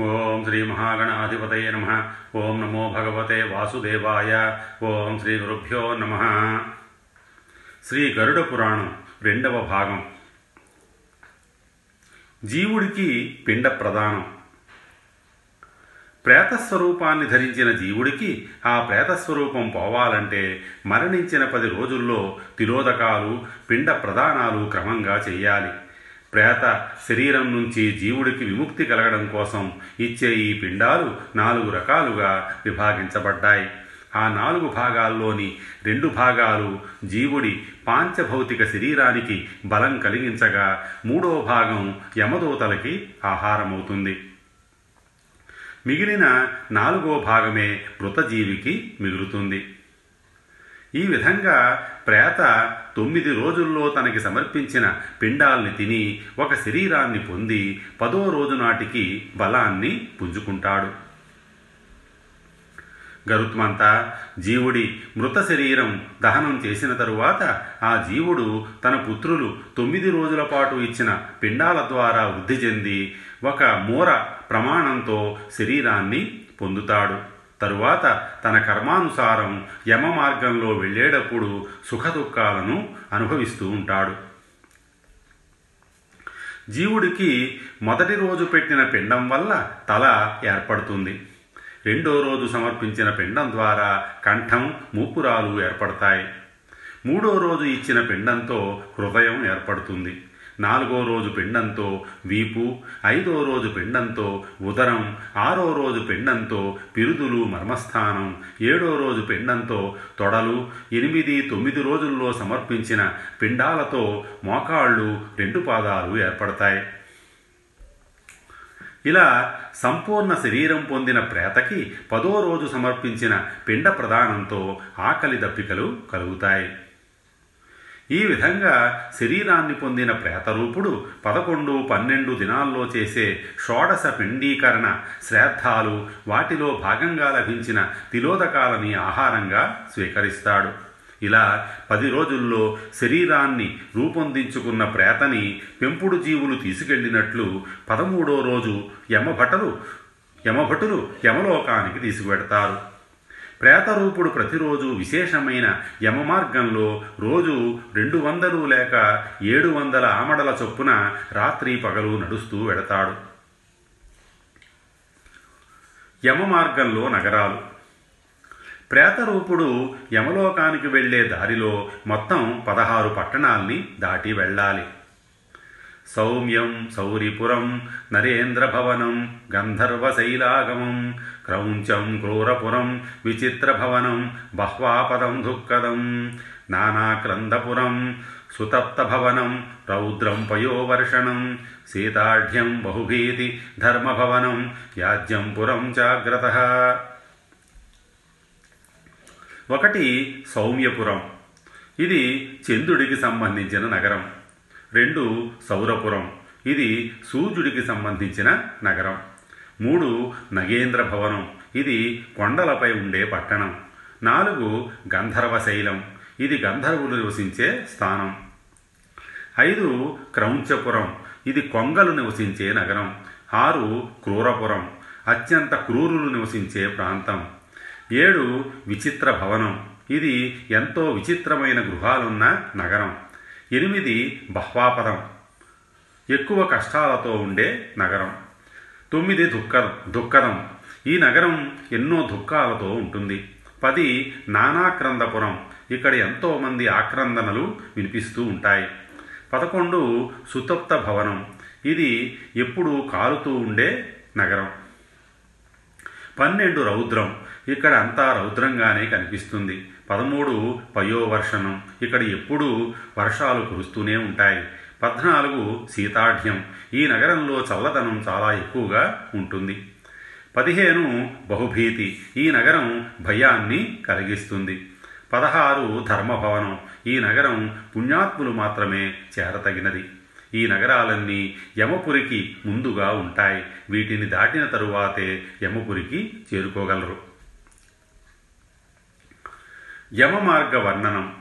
ఓం శ్రీ మహాగణాధిపతయ నమ. ఓం నమో భగవతే వాసుదేవాయ. ఓం శ్రీ గురుభ్యో నమ. శ్రీ గరుడ పురాణం రెండవ భాగం. జీవుడికి పిండ ప్రదానం ప్రేతస్వరూపాన్ని ధరించిన జీవుడికి ఆ ప్రేతస్వరూపం పోవాలంటే మరణించిన పది రోజుల్లో తిలోదకాలు పిండ ప్రదానాలు క్రమంగా చేయాలి. ప్రేత శరీరం నుంచి జీవుడికి విముక్తి కలగడం కోసం ఇచ్చే ఈ పిండాలు నాలుగు రకాలుగా విభాగించబడ్డాయి. ఆ నాలుగు భాగాల్లోని రెండు భాగాలు జీవుడి పాంచభౌతిక శరీరానికి బలం కలిగించగా మూడో భాగం యమదూతలకి ఆహారమవుతుంది. మిగిలిన నాలుగో భాగమే మృతజీవికి మిగులుతుంది. ఈ విధంగా ప్రేత తొమ్మిది రోజుల్లో తనకి సమర్పించిన పిండాల్ని తిని ఒక శరీరాన్ని పొంది పదో రోజు నాటికి బలాన్ని పుంజుకుంటాడు. గరుత్మంత జీవుడి మృత శరీరం దహనం చేసిన తరువాత ఆ జీవుడు తన పుత్రులు తొమ్మిది రోజుల పాటు ఇచ్చిన పిండాల ద్వారా వృద్ధి చెంది ఒక మూర ప్రమాణంతో శరీరాన్ని పొందుతాడు. తరువాత తన కర్మానుసారం యమ మార్గంలో వెళ్ళేటప్పుడు సుఖదుఖాలను అనుభవిస్తూ ఉంటాడు. జీవుడికి మొదటి రోజు పెట్టిన పిండం వల్ల తల ఏర్పడుతుంది. రెండో రోజు సమర్పించిన పిండం ద్వారా కంఠం మూపురాలు ఏర్పడతాయి. మూడో రోజు ఇచ్చిన పిండంతో హృదయం ఏర్పడుతుంది. నాలుగో రోజు పిండంతో వీపు ఐదో రోజు పిండంతో ఉదరం ఆరో రోజు పిండంతో పిరుదులు మర్మస్థానం ఏడో రోజు పిండంతో తొడలు ఎనిమిది తొమ్మిది రోజుల్లో సమర్పించిన పిండాలతో మోకాళ్ళు రెండు పాదాలు ఏర్పడతాయి. ఇలా సంపూర్ణ శరీరం పొందిన ప్రేతకి పదో రోజు సమర్పించిన పిండ ప్రదానంతో ఆకలి దప్పికలు కలుగుతాయి. ఈ విధంగా శరీరాన్ని పొందిన ప్రేతరూపుడు పదకొండు పన్నెండు దినాల్లో చేసే షోడశ పిండీకరణ శ్రాద్ధాలు వాటిలో భాగంగా లభించిన తిలోదకాలని ఆహారంగా స్వీకరిస్తాడు. ఇలా పది రోజుల్లో శరీరాన్ని రూపొందించుకున్న ప్రేతని పెంపుడు జీవులు తీసుకెళ్ళినట్లు పదమూడో రోజు యమభటలు యమభటులు యమలోకానికి తీసుకువెడతారు ప్రేతరూపుడు ప్రతిరోజు విశేషమైన యమమార్గంలో రోజు రెండు వందలు లేక ఏడు వందల ఆమడల చొప్పున రాత్రి పగలు నడుస్తూ వెడతాడు యమమార్గంలో నగరాలు. ప్రేతరూపుడు యమలోకానికి వెళ్ళే దారిలో మొత్తం పదహారు పట్టణాల్ని దాటి వెళ్ళాలి. సౌమ్యం సౌరిపురం నరేంద్రభవనం గంధర్వశైలాగమం క్రౌంచం క్రూరపురం విచిత్రభవనం బహ్వాపదం దుఃఖదం నానాక్రందపురం సుతప్తభవనం రౌద్రం పయోవర్షణం సీతాఢ్యం బహుభీతి ధర్మభవనం యాజ్యం పురం జాగ్రత్త ఒకటి సౌమ్యపురం. ఇది చంద్రుడికి సంబంధించిన నగరం. రెండు సౌరపురం. ఇది సూర్యుడికి సంబంధించిన నగరం. మూడు నగేంద్ర భవనం. ఇది కొండలపై ఉండే పట్టణం. నాలుగు గంధర్వశైలం ఇది గంధర్వులు నివసించే స్థానం. ఐదు క్రౌంచపురం. ఇది కొంగలు నివసించే నగరం. ఆరు క్రూరపురం. అత్యంత క్రూరులు నివసించే ప్రాంతం. ఏడు విచిత్ర భవనం. ఇది ఎంతో విచిత్రమైన గృహాలున్న నగరం. ఎనిమిది బహ్వాపదం. ఎక్కువ కష్టాలతో ఉండే నగరం. తొమ్మిది దుఃఖ దుఃఖదం. ఈ నగరం ఎన్నో దుఃఖాలతో ఉంటుంది. పది నానాక్రందపురం. ఇక్కడ ఎంతోమంది ఆక్రందనలు వినిపిస్తూ ఉంటాయి. పదకొండు సుతప్త భవనం. ఇది ఎప్పుడూ కాలుతూ ఉండే నగరం. పన్నెండు రౌద్రం. ఇక్కడ అంతా రౌద్రంగానే కనిపిస్తుంది. పదమూడు పయోవర్షణం. ఇక్కడ ఎప్పుడూ వర్షాలు కురుస్తూనే ఉంటాయి. పద్నాలుగు శీతాఢ్యం ఈ నగరంలో చల్లదనం చాలా ఎక్కువగా ఉంటుంది. పదిహేను బహుభీతి. ఈ నగరం భయాన్ని కలిగిస్తుంది. పదహారు ధర్మభవనం. ఈ నగరం పుణ్యాత్ములు మాత్రమే చేరతగినది. ఈ నగరాలన్నీ యమపురికి ముందుగా ఉంటాయి. వీటిని దాటిన తరువాతే యమపురికి చేరుకోగలరు. యమ మార్గ వర్ణనం.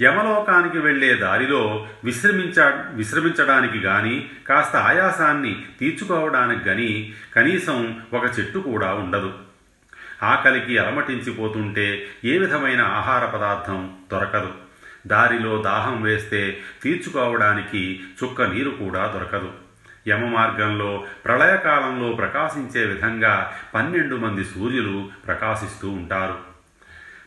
యమలోకానికి వెళ్ళే దారిలో విశ్రమించ విశ్రమించడానికి గాని కాస్త ఆయాసాన్ని తీర్చుకోవడానికి గాని కనీసం ఒక చెట్టు కూడా ఉండదు. ఆకలికి అలమటించిపోతుంటే ఏ విధమైన ఆహార పదార్థం దొరకదు. దారిలో దాహం వేస్తే తీర్చుకోవడానికి చుక్క నీరు కూడా దొరకదు. యమ మార్గంలో ప్రళయకాలంలో ప్రకాశించే విధంగా పన్నెండు మంది సూర్యులు ప్రకాశిస్తూ ఉంటారు.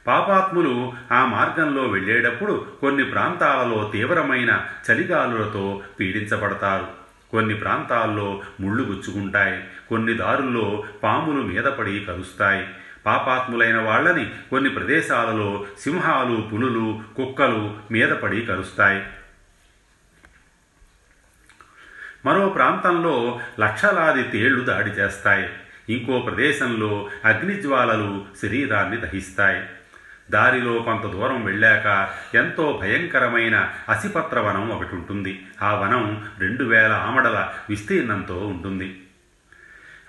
పాపాత్ములు ఆ మార్గంలో వెళ్ళేటప్పుడు కొన్ని ప్రాంతాలలో తీవ్రమైన చలిగాలులతో పీడించబడతారు. కొన్ని ప్రాంతాల్లో ముళ్ళు గుచ్చుకుంటాయి. కొన్ని దారుల్లో పాములు మీదపడి కలుస్తాయి పాపాత్ములైన వాళ్ళని కొన్ని ప్రదేశాలలో సింహాలు పులులు కుక్కలు మీదపడి కలుస్తాయి మరో ప్రాంతంలో లక్షలాది తేళ్ళు దాడి చేస్తాయి. ఇంకో ప్రదేశంలో అగ్నిజ్వాలలు శరీరాన్ని దహిస్తాయి. దారిలో కొంత దూరం వెళ్ళాక ఎంతో భయంకరమైన అసిపత్ర వనం ఒకటి ఉంటుంది. ఆ వనం రెండు వేల ఆమడల విస్తీర్ణంతో ఉంటుంది.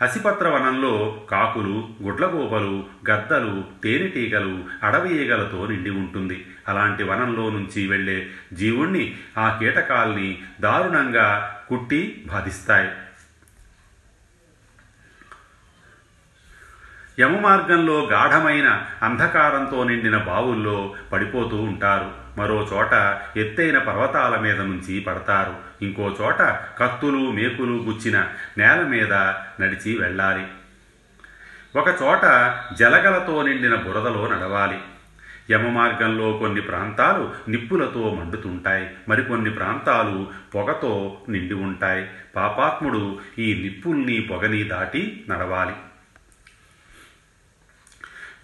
అసిపత్ర వనంలో కాకులు గుడ్లగోపలు గద్దలు తేనెటీగలు అడవి ఈగలతో నిండి ఉంటుంది. అలాంటి వనంలో నుంచి వెళ్ళే జీవుణ్ణి ఆ కీటకాల్ని దారుణంగా కుట్టి బాధిస్తాయి. యమమార్గంలో గాఢమైన అంధకారంతో నిండిన బావుల్లో పడిపోతూ ఉంటారు. మరో చోట ఎత్తైన పర్వతాల మీద నుంచి పడతారు. ఇంకో చోట కత్తులు మేకులు గుచ్చిన నేల మీద నడిచి వెళ్ళాలి. ఒక చోట జలగలతో నిండిన బురదలో నడవాలి. యమమార్గంలో కొన్ని ప్రాంతాలు నిప్పులతో మండుతుంటాయి. మరికొన్ని ప్రాంతాలు పొగతో నిండి ఉంటాయి. పాపాత్ముడు ఈ నిప్పుల్ని పొగని దాటి నడవాలి.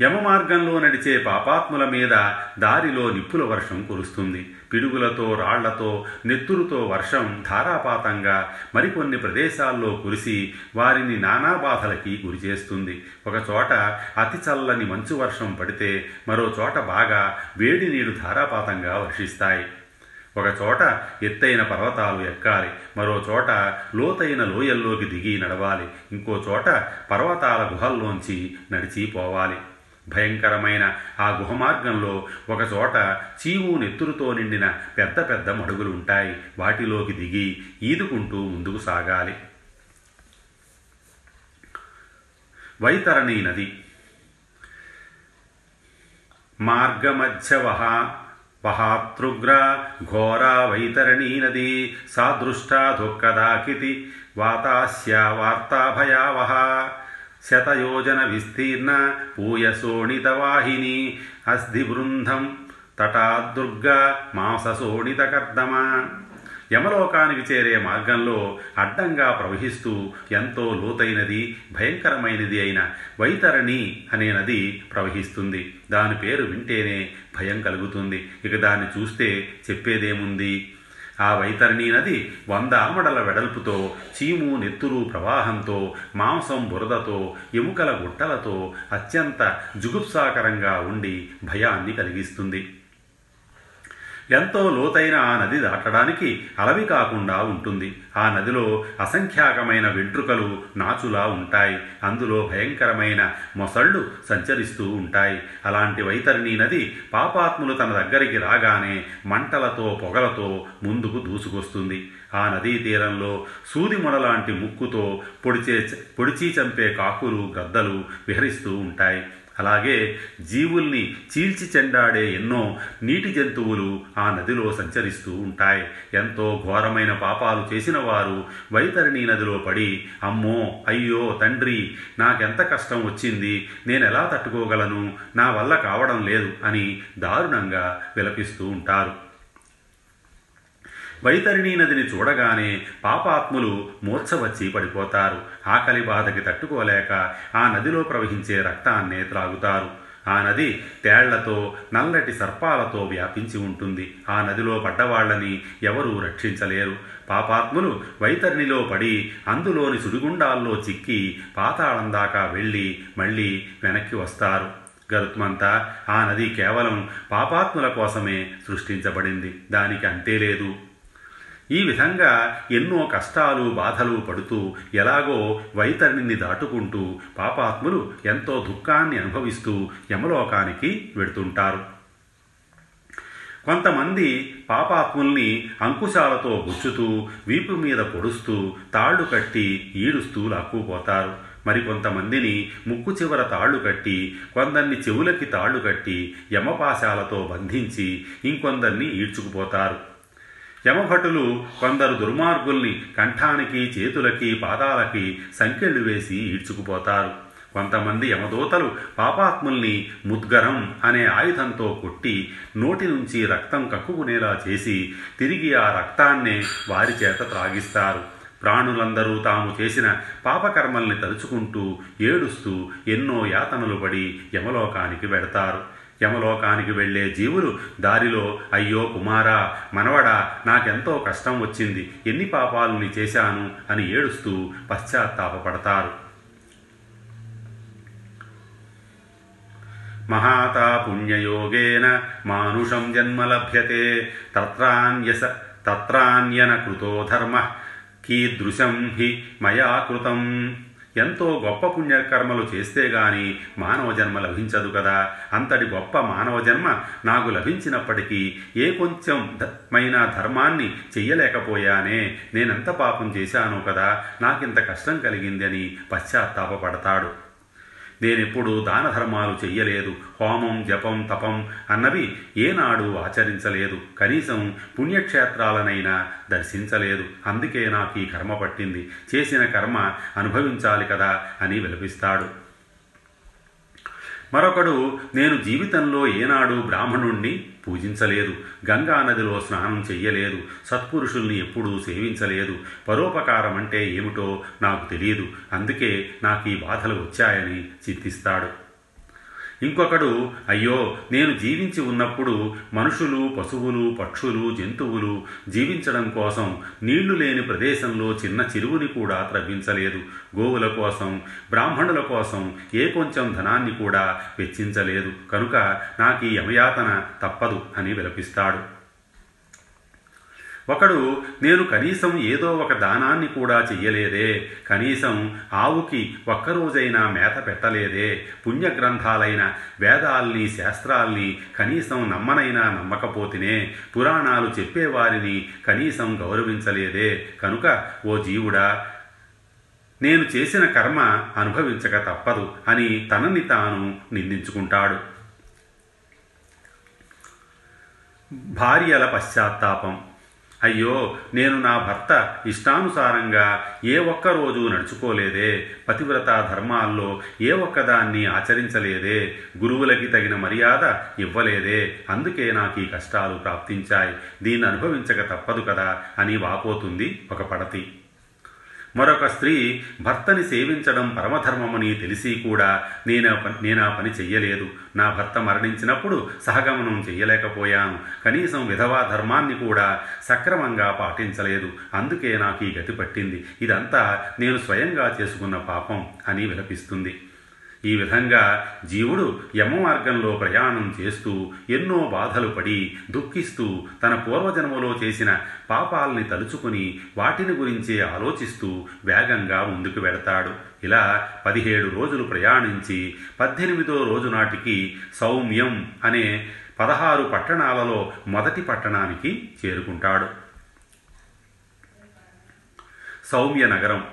యమ మార్గంలో నడిచే పాపాత్ముల మీద దారిలో నిప్పుల వర్షం కురుస్తుంది. పిడుగులతో రాళ్ళతో నెత్తురుతో వర్షం ధారాపాతంగా మరికొన్ని ప్రదేశాల్లో కురిసి వారిని నానా బాధలకి గురిచేస్తుంది ఒకచోట అతి చల్లని మంచు వర్షం పడితే మరో చోట బాగా వేడి నీరు ధారాపాతంగా వర్షిస్తాయి. ఒక చోట ఎత్తైన పర్వతాలు ఎక్కాలి. మరో చోట లోతైన లోయల్లోకి దిగి నడవాలి. ఇంకో చోట పర్వతాల గుహల్లోంచి నడిచి పోవాలి. భయంకరమైన ఆ గుహమార్గంలో ఒకచోట చీము నెత్తురుతో నిండిన పెద్ద పెద్ద మడుగులు ఉంటాయి వాటిలోకి దిగి ఈదుకుంటూ ముందుకు సాగాలి. వైతరణి నది. మార్గమధ్యవహ వహాతృగ్ర ఘోరా వైతరణీ నది సాదృష్టా దుఃఖదాకితి వాతాస్యా వార్తాభయావహ శతయోజన విస్తీర్ణ పూయసోణితవాహిని అస్థిబృందం తటాదుర్గ మాంససోణితకర్దమ యమలోకానికి చేరే మార్గంలో అడ్డంగా ప్రవహిస్తూ ఎంతో లోతైనది భయంకరమైనది అయిన వైతరణి అనే నది ప్రవహిస్తుంది. దాని పేరు వింటేనే భయం కలుగుతుంది. ఇక దాన్ని చూస్తే చెప్పేదేముంది? ఆ వైతరణి నది వంద ఆమడల వెడల్పుతో చీము నెత్తురు ప్రవాహంతో మాంసం బురదతో ఎముకల గుట్టలతో అత్యంత జుగుప్సాకరంగా ఉండి భయాన్ని కలిగిస్తుంది. ఎంతో లోతైన ఆ నది దాటడానికి అలవి కాకుండా ఉంటుంది. ఆ నదిలో అసంఖ్యాకమైన వెంట్రుకలు నాచులా ఉంటాయి. అందులో భయంకరమైన మొసళ్ళు సంచరిస్తూ ఉంటాయి. అలాంటి వైతరిణి నది పాపాత్ములు తన దగ్గరికి రాగానే మంటలతో పొగలతో ముందుకు దూసుకొస్తుంది. ఆ నదీ తీరంలో సూది లాంటి ముక్కుతో పొడిచే పొడిచి చంపే కాకులు గద్దలు విహరిస్తూ ఉంటాయి. అలాగే జీవుల్ని చీల్చి చెండాడే ఎన్నో నీటి జంతువులు ఆ నదిలో సంచరిస్తూ ఉంటాయి. ఎంతో ఘోరమైన పాపాలు చేసిన వారు వైతరిణి నదిలో పడి అమ్మో అయ్యో తండ్రి నాకెంత కష్టం వచ్చింది నేను ఎలా తట్టుకోగలను నా వల్ల కావడం లేదు అని దారుణంగా విలపిస్తూ ఉంటారు. వైతరిణీ నదిని చూడగానే పాపాత్ములు మూర్ఛవచ్చి పడిపోతారు. ఆకలి బాధకి తట్టుకోలేక ఆ నదిలో ప్రవహించే రక్తాన్నే త్రాగుతారు. ఆ నది తేళ్ళతో నల్లటి సర్పాలతో వ్యాపించి ఉంటుంది. ఆ నదిలో పడ్డవాళ్ళని ఎవరూ రక్షించలేరు. పాపాత్ములు వైతరిణిలో పడి అందులోని సుడిగుండాల్లో చిక్కి పాతాళం దాకా వెళ్ళి మళ్ళీ వెనక్కి వస్తారు. గరుత్మంతా ఆ నది కేవలం పాపాత్ముల కోసమే సృష్టించబడింది. దానికి అంతే లేదు. ఈ విధంగా ఎన్నో కష్టాలు బాధలు పడుతూ ఎలాగో వైతరిణిని దాటుకుంటూ పాపాత్ములు ఎంతో దుఃఖాన్ని అనుభవిస్తూ యమలోకానికి వెడుతుంటారు. కొంతమంది పాపాత్ముల్ని అంకుశాలతో గుచ్చుతూ వీపు మీద పొడుస్తూ తాళ్ళు కట్టి ఈడుస్తూ లాక్కుపోతారు. మరికొంతమందిని ముక్కు చివర తాళ్ళు కట్టి కొందరిని చెవులకి తాళ్ళు కట్టి యమపాశాలతో బంధించి ఇంకొందరిని ఈడ్చుకుపోతారు. యమభటులు కొందరు దుర్మార్గుల్ని కంఠానికి చేతులకి పాదాలకి సంకెళ్ళు వేసి ఈడ్చుకుపోతారు. కొంతమంది యమదూతలు పాపాత్ముల్ని ముద్గరం అనే ఆయుధంతో కొట్టి నోటి నుంచి రక్తం కక్కుకునేలా చేసి తిరిగి ఆ రక్తాన్నే వారి చేత త్రాగిస్తారు. ప్రాణులందరూ తాము చేసిన పాపకర్మల్ని తలుచుకుంటూ ఏడుస్తూ ఎన్నో యాతనలు పడి యమలోకానికి వెడతారు. యమలోకానికి వెళ్ళే జీవులు దారిలో అయ్యో కుమారా మనవడా నాకెంతో కష్టం వచ్చింది. ఎన్ని పాపాలని చేశాను? అని ఏడుస్తూ పశ్చాత్తాపపడతారు. మహాతా పుణ్యయోగేన మానుషం జన్మ లభ్యతే. తత్రాన్యస తత్రాన్యన కృతో ధర్మ కీదృశం హి మయా కృతం. ఎంతో గొప్ప పుణ్యకర్మలు చేస్తే గాని మానవ జన్మ లభించదు కదా. అంతటి గొప్ప మానవ జన్మ నాకు లభించినప్పటికీ ఏ కొంచెం మైన ధర్మాన్ని చెయ్యలేకపోయానే. నేనెంత పాపం చేశానో కదా. నాకింత కష్టం కలిగిందని పశ్చాత్తాపడతాడు పశ్చాత్తాపపడతాడు. నేనెప్పుడు దాన ధర్మాలు చెయ్యలేదు. హోమం జపం తపం అన్నవి ఏనాడు ఆచరించలేదు. కనీసం పుణ్యక్షేత్రాలనైనా దర్శించలేదు. అందుకే నాకు ఈ కర్మ పట్టింది. చేసిన కర్మ అనుభవించాలి కదా అని విలపిస్తాడు. మరొకడు నేను జీవితంలో ఏనాడు బ్రాహ్మణుణ్ణి పూజించలేదు. గంగా నదిలో స్నానం చెయ్యలేదు. సత్పురుషుల్ని ఎప్పుడూ సేవించలేదు. పరోపకారం అంటే ఏమిటో నాకు తెలియదు అందుకే నాకు ఈ బాధలు వచ్చాయని చింతిస్తాడు. ఇంకొకడు అయ్యో నేను జీవించి ఉన్నప్పుడు మనుషులు పశువులు పక్షులు జంతువులు జీవించడం కోసం నీళ్ళు లేని ప్రదేశంలో చిన్న చెరువుని కూడా త్రవ్వించలేదు. గోవుల కోసం బ్రాహ్మణుల కోసం ఏ కొంచెం ధనాన్ని కూడా వెచ్చించలేదు. కనుక నాకు ఈ యమయాతన తప్పదు అని విలపిస్తాడు. ఒకడు నేను కనీసం ఏదో ఒక దానాన్ని కూడా చెయ్యలేదే. కనీసం ఆవుకి ఒక్కరోజైనా మేత పెట్టలేదే. పుణ్యగ్రంథాలైన వేదాల్ని శాస్త్రాల్ని కనీసం నమ్మనైనా నమ్మకపోతేనే పురాణాలు చెప్పేవారిని కనీసం గౌరవించలేదే. కనుక ఓ జీవుడా నేను చేసిన కర్మ అనుభవించక తప్పదు అని తనని తాను నిందించుకుంటాడు. భార్యల పశ్చాత్తాపం. అయ్యో నేను నా భర్త ఇష్టానుసారంగా ఏ ఒక్క రోజు నడుచుకోలేదే. పతివ్రత ధర్మాల్లో ఏ ఒక్కదాన్ని ఆచరించలేదే. గురువులకి తగిన మర్యాద ఇవ్వలేదే. అందుకే నాకు ఈ కష్టాలు ప్రాప్తించాయి. దీన్ని అనుభవించక తప్పదు కదా అని వాపోతుంది ఒక పడతి. మరొక స్త్రీ భర్తని సేవించడం పరమధర్మమని తెలిసి కూడా నేను నేను ఆ పని చెయ్యలేదు. నా భర్త మరణించినప్పుడు సహగమనం చెయ్యలేకపోయాను. కనీసం విధవా ధర్మాన్ని కూడా సక్రమంగా పాటించలేదు. అందుకే నాకు ఈ గతి పట్టింది. ఇదంతా నేను స్వయంగా చేసుకున్న పాపం అని విలపిస్తుంది. ఈ విధంగా జీవుడు యమమార్గంలో ప్రయాణం చేస్తూ ఎన్నో బాధలు పడి దుఃఖిస్తూ తన పూర్వజన్మలో చేసిన పాపాల్ని తలుచుకుని వాటిని గురించే ఆలోచిస్తూ వేగంగా ముందుకు వెడతాడు. ఇలా పదిహేడు రోజులు ప్రయాణించి పద్దెనిమిదో రోజు నాటికి సౌమ్యం అనే పదహారు పట్టణాలలో మొదటి పట్టణానికి చేరుకుంటాడు. సౌమ్య నగరం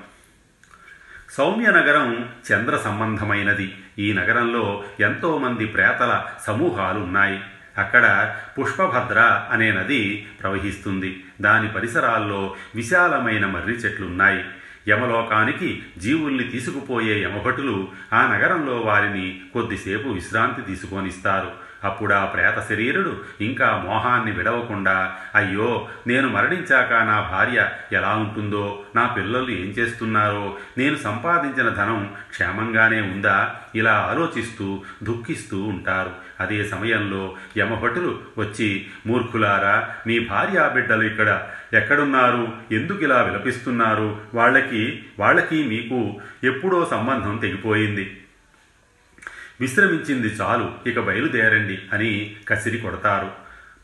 సౌమ్య నగరం చంద్ర సంబంధమైనది. ఈ నగరంలో ఎంతోమంది ప్రేతల సమూహాలు ఉన్నాయి అక్కడ పుష్పభద్ర అనే నది ప్రవహిస్తుంది. దాని పరిసరాల్లో విశాలమైన మర్రి చెట్లున్నాయి. యమలోకానికి జీవుల్ని తీసుకుపోయే యమభటులు ఆ నగరంలో వారిని కొద్దిసేపు విశ్రాంతి తీసుకొనిస్తారు. అప్పుడు ఆ ప్రేత శరీరుడు ఇంకా మోహాన్ని విడవకుండా అయ్యో నేను మరణించాక నా భార్య ఎలా ఉంటుందో నా పిల్లలు ఏం చేస్తున్నారో నేను సంపాదించిన ధనం క్షేమంగానే ఉందా? ఇలా ఆలోచిస్తూ దుఃఖిస్తూ ఉంటారు. అదే సమయంలో యమభటులు వచ్చి మూర్ఖులారా మీ భార్య బిడ్డలు ఇక్కడ ఎక్కడున్నారు? ఎందుకు ఇలా విలపిస్తున్నారు? వాళ్ళకి వాళ్ళకి మీకు ఎప్పుడో సంబంధం తెగిపోయింది. విశ్రమించింది చాలు ఇక బయలుదేరండి అని కసిరి కొడతారు.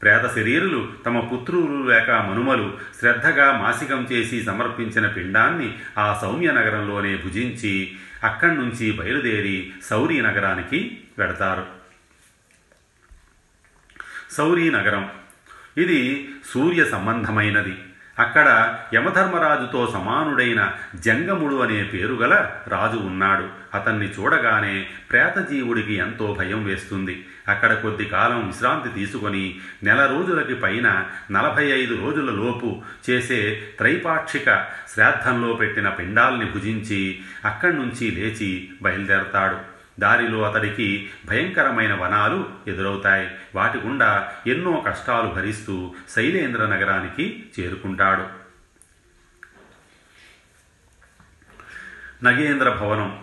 ప్రేత శరీరులు తమ పుత్రులు లేక మనుమలు శ్రద్ధగా మాసికం చేసి సమర్పించిన పిండాన్ని ఆ సౌమ్య నగరంలోనే భుజించి అక్కడి నుంచి బయలుదేరి సౌరీ నగరానికి వెడతారు. సౌరీ నగరం. ఇది సూర్య సంబంధమైనది. అక్కడ యమధర్మరాజుతో సమానుడైన జంగముడు అనే పేరు గల రాజు ఉన్నాడు. అతన్ని చూడగానే ప్రేతజీవుడికి ఎంతో భయం వేస్తుంది. అక్కడ కొద్ది కాలం విశ్రాంతి తీసుకొని నెల రోజులకి పైన నలభై ఐదు రోజుల లోపు చేసే త్రైపాక్షిక శ్రాద్ధంలో పెట్టిన పిండాల్ని భుజించి అక్కడి నుంచి లేచి బయలుదేరతాడు. దారిలో అతడికి భయంకరమైన వనాలు ఎదురవుతాయి. వాటి గుండా ఎన్నో కష్టాలు భరిస్తూ శైలేంద్ర నగరానికి చేరుకుంటాడు. నగేంద్ర భవనం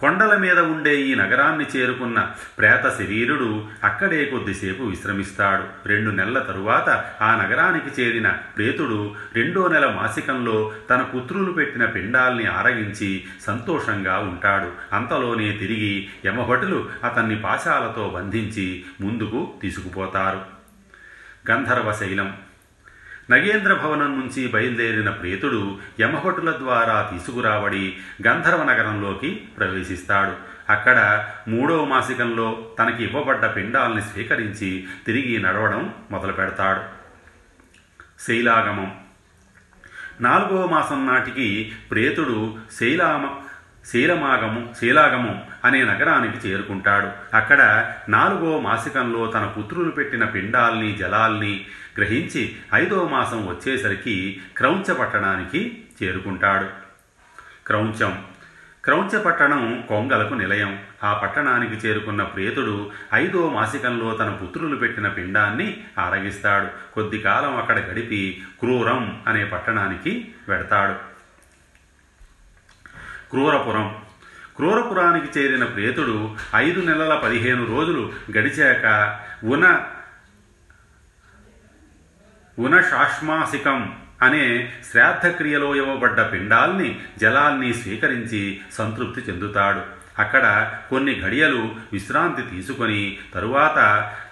కొండల మీద ఉండే ఈ నగరాన్ని చేరుకున్న ప్రేత శరీరుడు అక్కడే కొద్దిసేపు విశ్రమిస్తాడు. రెండు నెలల తరువాత ఆ నగరానికి చేరిన ప్రేతుడు రెండో నెల మాసికంలో తన పుత్రులు పెట్టిన పిండాల్ని ఆరగించి సంతోషంగా ఉంటాడు. అంతలోనే తిరిగి యమభటులు అతన్ని పాశాలతో బంధించి ముందుకు తీసుకుపోతారు. గంధర్వ శైలం నగేంద్ర భవనం నుంచి బయలుదేరిన ప్రేతుడు యమభటుల ద్వారా తీసుకురాబడి గంధర్వ నగరంలోకి ప్రవేశిస్తాడు. అక్కడ మూడవ మాసికంలో తనకి ఇవ్వబడ్డ పిండాల్ని స్వీకరించి తిరిగి నడవడం మొదలు పెడతాడు శైలాగమం. నాలుగవ మాసం నాటికి ప్రేతుడు శైలామ శీలమాగము శీలాగమం అనే నగరానికి చేరుకుంటాడు. అక్కడ నాలుగో మాసికంలో తన పుత్రులు పెట్టిన పిండాల్ని జలాల్ని గ్రహించి ఐదో మాసం వచ్చేసరికి క్రౌంచ పట్టణానికి చేరుకుంటాడు. క్రౌంచం. క్రౌంచ పట్టణం కొంగలకు నిలయం. ఆ పట్టణానికి చేరుకున్న ప్రేతుడు ఐదో మాసికంలో తన పుత్రులు పెట్టిన పిండాన్ని ఆరగిస్తాడు. కొద్ది కాలం అక్కడ గడిపి క్రూరం అనే పట్టణానికి వెడతాడు. క్రూరపురం. క్రూరపురానికి చేరిన ప్రేతుడు ఐదు నెలల పదిహేను రోజులు గడిచాక ఉన శాష్మాసికం అనే శ్రాద్ధక్రియలో ఇవ్వబడ్డ పిండాల్ని జలాల్ని స్వీకరించి సంతృప్తి చెందుతాడు. అక్కడ కొన్ని ఘడియలు విశ్రాంతి తీసుకొని తరువాత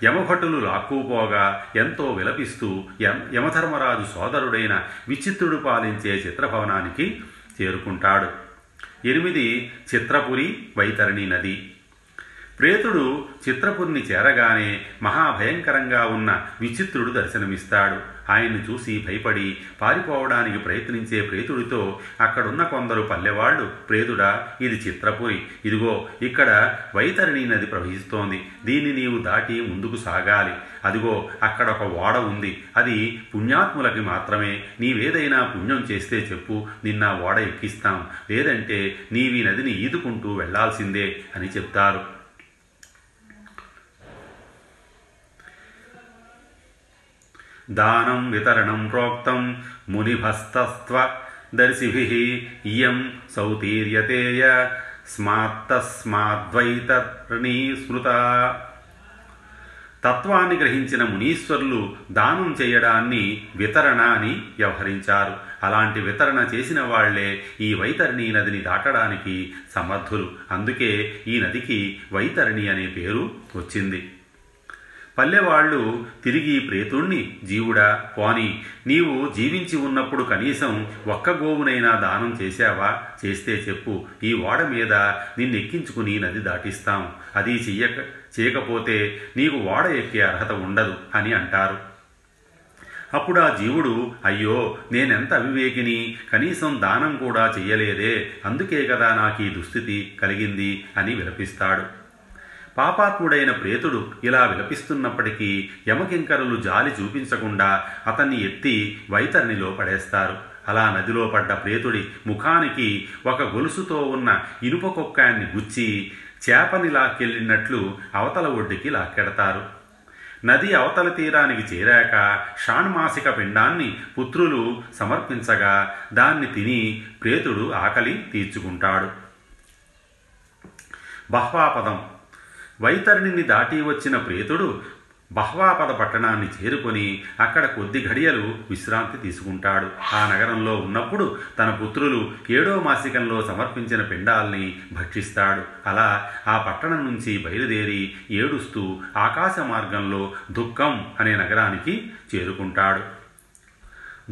యమభటులు లాక్కుపోగా ఎంతో విలపిస్తూ యమ యమధర్మరాజు సోదరుడైన విచిత్రుడు పాలించే చిత్రభవనానికి చేరుకుంటాడు. ఎనిమిది చిత్రపురి వైతరణి నది. ప్రేతుడు చిత్రపురిని చేరగానే మహాభయంకరంగా ఉన్న విచిత్రుడు దర్శనమిస్తాడు. ఆయన్ని చూసి భయపడి పారిపోవడానికి ప్రయత్నించే ప్రేతుడితో అక్కడున్న కొందరు పల్లెవాళ్ళు ప్రేతుడా ఇది చిత్రపురి. ఇదిగో ఇక్కడ వైతరిణి నది ప్రవహిస్తోంది. దీన్ని నీవు దాటి ముందుకు సాగాలి. అదిగో అక్కడ ఒక ఓడ ఉంది. అది పుణ్యాత్ములకి మాత్రమే. నీవేదైనా పుణ్యం చేస్తే చెప్పు. నిన్న ఓడ ఎక్కిస్తాం. లేదంటే నీవి నదిని ఈదుకుంటూ వెళ్ళాల్సిందే అని చెప్తారు. దానం వితరణం ప్రోక్తం మునిభస్తస్త్వ. దర్శిభిः ఇయం సౌతీర్యతేయ స్మాత్తస్మాద్వైతర్ణీ స్మృత. తత్వాన్ని గ్రహించిన మునీశ్వరులు దానం చేయడాన్ని వితరణ అని వ్యవహరించారు. అలాంటి వితరణ చేసిన వాళ్ళే ఈ వైతరణి నదిని దాటడానికి సమర్థులు. అందుకే ఈ నదికి వైతరణి అనే పేరు వచ్చింది. పల్లెవాళ్ళు తిరిగి ప్రేతుణ్ణి జీవుడా పోని నీవు జీవించి ఉన్నప్పుడు కనీసం ఒక్క గోవునైనా దానం చేశావా? చేస్తే చెప్పు ఈ ఓడ మీద నిన్నెక్కించుకుని నది దాటిస్తాం. అది చెయ్యక చేయకపోతే నీకు ఓడ ఎక్కే అర్హత ఉండదు అని అంటారు. అప్పుడు ఆ జీవుడు అయ్యో నేనెంత అవివేకిని? కనీసం దానం కూడా చెయ్యలేదే. అందుకే కదా నాకు ఈ దుస్థితి కలిగింది అని విలపిస్తాడు. పాపాత్ముడైన ప్రేతుడు ఇలా విలపిస్తున్నప్పటికీ యమకింకరులు జాలి చూపించకుండా అతన్ని ఎత్తి వైతరినిలో పడేస్తారు. అలా నదిలో పడ్డ ప్రేతుడి ముఖానికి ఒక గొలుసుతో ఉన్న ఇనుప కొక్కాన్ని గుచ్చి చేపని లాక్కెళ్ళినట్లు అవతల ఒడ్డుకి లాక్కెడతారు. నది అవతల తీరానికి చేరాక షాణ్మాసిక పిండాన్ని పుత్రులు సమర్పించగా దాన్ని తిని ప్రేతుడు ఆకలి తీర్చుకుంటాడు. బహ్వాపదం వైతరిణిని దాటి వచ్చిన ప్రేతుడు బహ్వాపద పట్టణాన్ని చేరుకొని అక్కడ కొద్ది ఘడియలు విశ్రాంతి తీసుకుంటాడు. ఆ నగరంలో ఉన్నప్పుడు తన పుత్రులు ఏడో మాసికంలో సమర్పించిన పిండాల్ని భక్షిస్తాడు. అలా ఆ పట్టణం నుంచి బయలుదేరి ఏడుస్తూ ఆకాశ మార్గంలో దుఃఖం అనే నగరానికి చేరుకుంటాడు.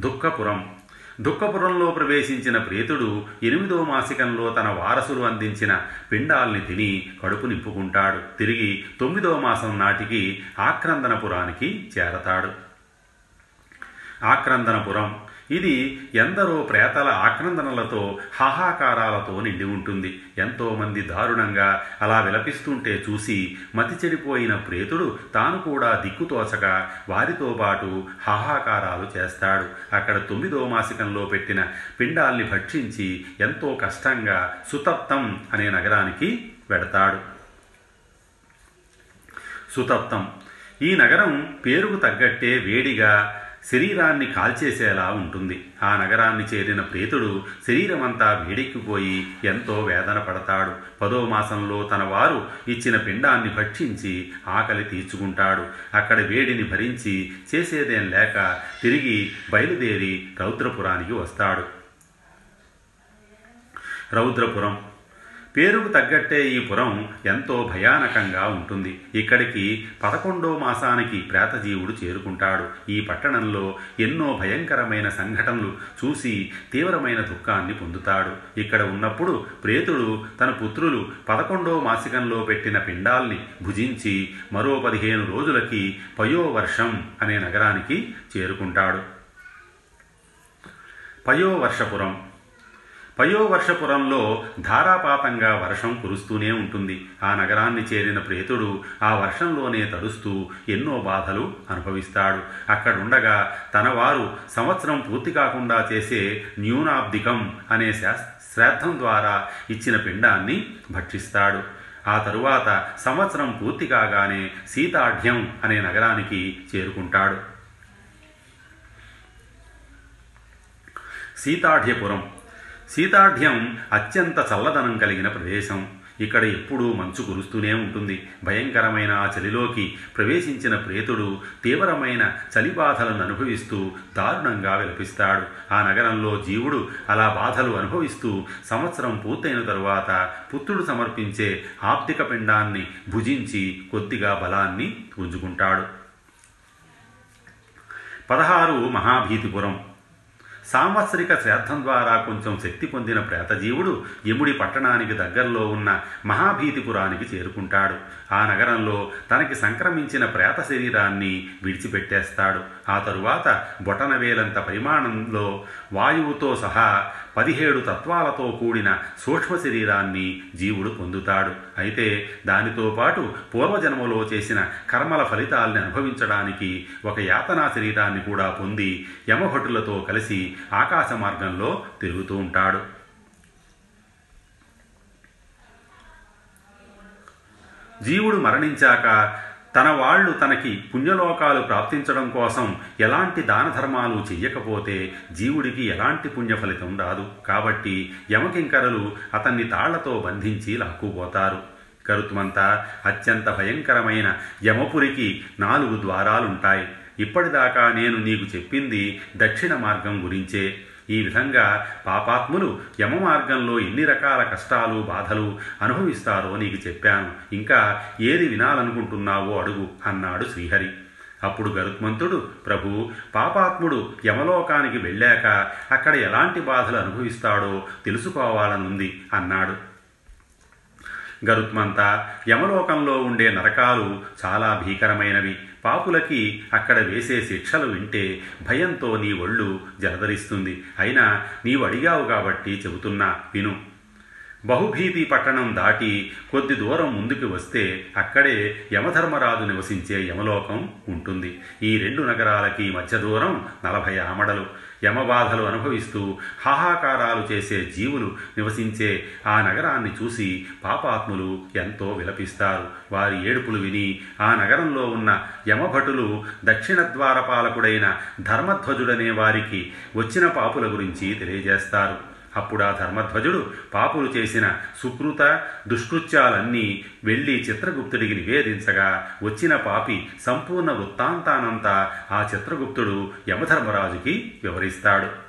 దుఃఖపురం దుఃఖపురంలో ప్రవేశించిన ప్రేతుడు ఎనిమిదో మాసికంలో తన వారసులు అందించిన పిండాల్ని తిని కడుపు నింపుకుంటాడు. తిరిగి తొమ్మిదో మాసం నాటికి ఆక్రందనపురానికి చేరతాడు. ఆక్రందనపురం ఇది ఎందరో ప్రేతల ఆక్రందనలతో హాహాకారాలతో నిండి ఉంటుంది. ఎంతోమంది దారుణంగా అలా విలపిస్తుంటే చూసి మతి చెడిపోయిన ప్రేతుడు తాను కూడా దిక్కుతోచక వారితో పాటు హాహాకారాలు చేస్తాడు. అక్కడ తొమ్మిదో మాసికంలో పెట్టిన పిండాల్ని భక్షించి ఎంతో కష్టంగా సుతప్తం అనే నగరానికి వెడతాడు. సుతప్తం. ఈ నగరం పేరుకు తగ్గట్టే వేడిగా శరీరాన్ని కాల్చేసేలా ఉంటుంది. ఆ నగరాన్ని చేరిన ప్రేతుడు శరీరమంతా వేడెక్కిపోయి ఎంతో వేదన పడతాడు. పదో మాసంలో తన వారు ఇచ్చిన పిండాన్ని భక్షించి ఆకలి తీర్చుకుంటాడు. అక్కడ వేడిని భరించి చేసేదేం లేక తిరిగి బయలుదేరి రౌద్రపురానికి వస్తాడు. రౌద్రపురం పేరుకు తగ్గట్టే ఈ పురం ఎంతో భయానకంగా ఉంటుంది. ఇక్కడికి పదకొండో మాసానికి ప్రేతజీవుడు చేరుకుంటాడు. ఈ పట్టణంలో ఎన్నో భయంకరమైన సంఘటనలు చూసి తీవ్రమైన దుఃఖాన్ని పొందుతాడు. ఇక్కడ ఉన్నప్పుడు ప్రేతుడు తన పుత్రులు పదకొండో మాసికంలో పెట్టిన పిండాల్ని భుజించి మరో పదిహేను రోజులకి పయోవర్షం అనే నగరానికి చేరుకుంటాడు. పయోవర్షపురం పయోవర్షపురంలో ధారాపాతంగా వర్షం కురుస్తూనే ఉంటుంది. ఆ నగరాన్ని చేరిన ప్రేతుడు ఆ వర్షంలోనే తడుస్తూ ఎన్నో బాధలు అనుభవిస్తాడు. అక్కడుండగా తన వారు సంవత్సరం పూర్తి కాకుండా చేసే న్యూనాబ్దికం అనే శ్రాద్ధం ద్వారా ఇచ్చిన పిండాన్ని భక్షిస్తాడు. ఆ తరువాత సంవత్సరం పూర్తి కాగానే సీతాఢ్యం అనే నగరానికి చేరుకుంటాడు. సీతాఢ్యపురం సీతాఢ్యం అత్యంత చల్లదనం కలిగిన ప్రదేశం. ఇక్కడ ఎప్పుడూ మంచు కురుస్తూనే ఉంటుంది. భయంకరమైన ఆ చలిలోకి ప్రవేశించిన ప్రేతుడు తీవ్రమైన చలి బాధలను అనుభవిస్తూ దారుణంగా విలపిస్తాడు. ఆ నగరంలో జీవుడు అలా బాధలు అనుభవిస్తూ సంవత్సరం పూర్తయిన తరువాత పుత్రుడు సమర్పించే ఆప్తిక పిండాన్ని భుజించి కొద్దిగా బలాన్ని పుంజుకుంటాడు పదహారు మహాభీతిపురం. సాంవత్సరిక శ్రాద్ధం ద్వారా కొంచెం శక్తి పొందిన ప్రేతజీవుడు యముడి పట్టణానికి దగ్గరలో ఉన్న మహాభీతిపురానికి చేరుకుంటాడు. ఆ నగరంలో తనకి సంక్రమించిన ప్రేత శరీరాన్ని విడిచిపెట్టేస్తాడు. ఆ తరువాత బొటనవేలంత పరిమాణంలో వాయువుతో సహా పదిహేడు తత్వాలతో కూడిన సూక్ష్మ శరీరాన్ని జీవుడు పొందుతాడు. అయితే దానితో పాటు పూర్వజన్మలో చేసిన కర్మల ఫలితాల్ని అనుభవించడానికి ఒక యాతనా శరీరాన్ని కూడా పొంది యమభటులతో కలిసి ఆకాశ మార్గంలో తిరుగుతూ ఉంటాడు. జీవుడు మరణించాక తన వాళ్ళు తనకి పుణ్యలోకాలు ప్రాప్తించడం కోసం ఎలాంటి దాన ధర్మాలు చెయ్యకపోతే జీవుడికి ఎలాంటి పుణ్య ఫలితం రాదు. కాబట్టి యమకింకరలు అతన్ని తాళ్ళతో బంధించి లాక్కుపోతారు. కరుత్మంతా అత్యంత భయంకరమైన యమపురికి నాలుగు ద్వారాలుంటాయి. ఇప్పటిదాకా నేను నీకు చెప్పింది దక్షిణ మార్గం గురించే. ఈ విధంగా పాపాత్ములు యమ మార్గంలో ఎన్ని రకాల కష్టాలు బాధలు అనుభవిస్తారో నీకు చెప్పాను. ఇంకా ఏది వినాలనుకుంటున్నావో అడుగు అన్నాడు శ్రీహరి. అప్పుడు గరుత్మంతుడు ప్రభు పాపాత్ముడు యమలోకానికి వెళ్ళాక అక్కడ ఎలాంటి బాధలు అనుభవిస్తాడో తెలుసుకోవాలనుంది అన్నాడు. గరుత్మంత యమలోకంలో ఉండే నరకాలు చాలా భీకరమైనవి. పాపులకి అక్కడ వేసే శిక్షలు వింటే భయంతో నీ ఒళ్ళు జలధరిస్తుంది. అయినా నీవు అడిగావు కాబట్టి చెబుతున్నా విను. బహుభీతి పట్టణం దాటి కొద్ది దూరం ముందుకు వస్తే అక్కడే యమధర్మరాజు నివసించే యమలోకం ఉంటుంది. ఈ రెండు నగరాలకి మధ్య దూరం నలభై ఆమడలు. యమబాధలు అనుభవిస్తూ హాహాకారాలు చేసే జీవులు నివసించే ఆ నగరాన్ని చూసి పాపాత్ములు ఎంతో విలపిస్తారు. వారి ఏడుపులు విని ఆ నగరంలో ఉన్న యమభటులు దక్షిణ ద్వారపాలకుడైన ధర్మధ్వజుడనే వారికి వచ్చిన పాపుల గురించి తెలియజేస్తారు. అప్పుడు ఆ ధర్మధ్వజుడు పాపులు చేసిన సుకృత దుష్కృత్యాలన్నీ వెళ్ళి చిత్రగుప్తుడికి నివేదించగా వచ్చిన పాపి సంపూర్ణ వృత్తాంతానంతా ఆ చిత్రగుప్తుడు యమధర్మరాజుకి వివరిస్తాడు.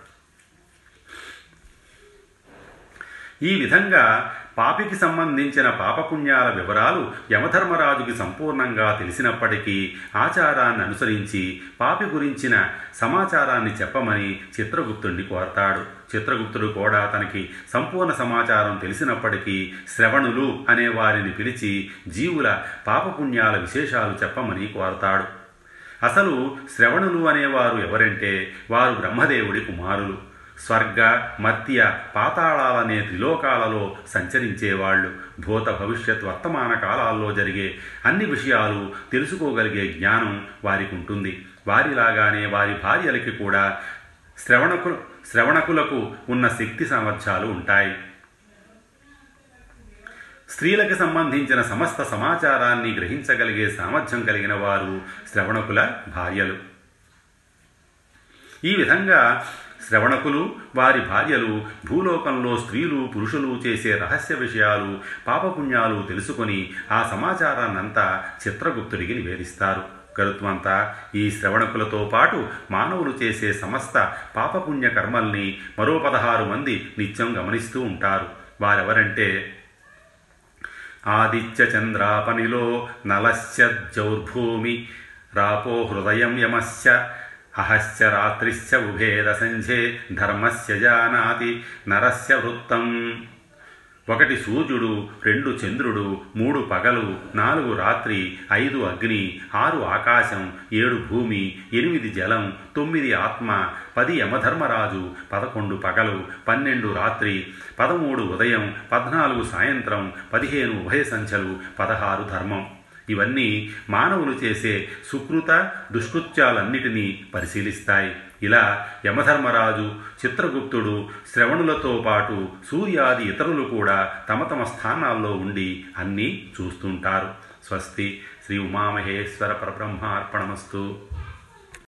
ఈ విధంగా పాపికి సంబంధించిన పాపపుణ్యాల వివరాలు యమధర్మరాజుకి సంపూర్ణంగా తెలిసినప్పటికీ ఆచారాన్ని అనుసరించి పాపి గురించిన సమాచారాన్ని చెప్పమని చిత్రగుప్తుణ్ణి కోరతాడు. చిత్రగుప్తుడు కూడా తనకి సంపూర్ణ సమాచారం తెలిసినప్పటికీ శ్రవణులు అనే వారిని పిలిచి జీవుల పాపపుణ్యాల విశేషాలు చెప్పమని కోరతాడు. అసలు శ్రవణులు అనేవారు ఎవరంటే వారు బ్రహ్మదేవుడి కుమారులు. స్వర్గ మత్య పాతాళాలనే త్రిలోకాలలో సంచరించేవాళ్ళు. భూత భవిష్యత్ వర్తమాన కాలాల్లో జరిగే అన్ని విషయాలు తెలుసుకోగలిగే జ్ఞానం వారికి ఉంటుంది వారిలాగానే వారి భార్యలకి కూడా శ్రవణకు శ్రవణకులకు ఉన్న శక్తి సామర్థ్యాలు ఉంటాయి. స్త్రీలకు సంబంధించిన సమస్త సమాచారాన్ని గ్రహించగలిగే సామర్థ్యం కలిగిన వారు శ్రవణకుల భార్యలు. ఈ విధంగా శ్రవణకులు వారి భార్యలు భూలోకంలో స్త్రీలు పురుషులు చేసే రహస్య విషయాలు పాపపుణ్యాలు తెలుసుకొని ఆ సమాచారాన్నంతా చిత్రగుప్తుడికి నివేదిస్తారు. గరుత్మంతా ఈ శ్రవణకులతో పాటు మానవులు చేసే సమస్త పాపపుణ్య కర్మల్ని మరో పదహారు మంది నిత్యం గమనిస్తూ ఉంటారు. వారెవరంటే ఆదిత్య చంద్రాపనిలో నలశ్చౌర్భూమి రాపో హృదయం యమస్య అహస్య రాత్రిశ్చ ఉభేద సంధ్యే ధర్మస్య జానాతి నరస్య వృత్తం. ఒకటి సూర్యుడు రెండు చంద్రుడు మూడు పగలు నాలుగు రాత్రి ఐదు అగ్ని ఆరు ఆకాశం ఏడు భూమి ఎనిమిది జలం తొమ్మిది ఆత్మ పది యమధర్మరాజు పదకొండు పగలు పన్నెండు రాత్రి పదమూడు ఉదయం పద్నాలుగు సాయంత్రం పదిహేను ఉభయ సంఖ్యలు పదహారు ధర్మం. ఇవన్నీ మానవులు చేసే సుకృత దుష్కృత్యాలన్నిటినీ పరిశీలిస్తాయి. ఇలా యమధర్మరాజు చిత్రగుప్తుడు శ్రవణులతో పాటు సూర్యాది ఇతరులు కూడా తమ తమ స్థానాల్లో ఉండి అన్నీ చూస్తుంటారు. స్వస్తి శ్రీ ఉమామహేశ్వర పరబ్రహ్మార్పణమస్తు.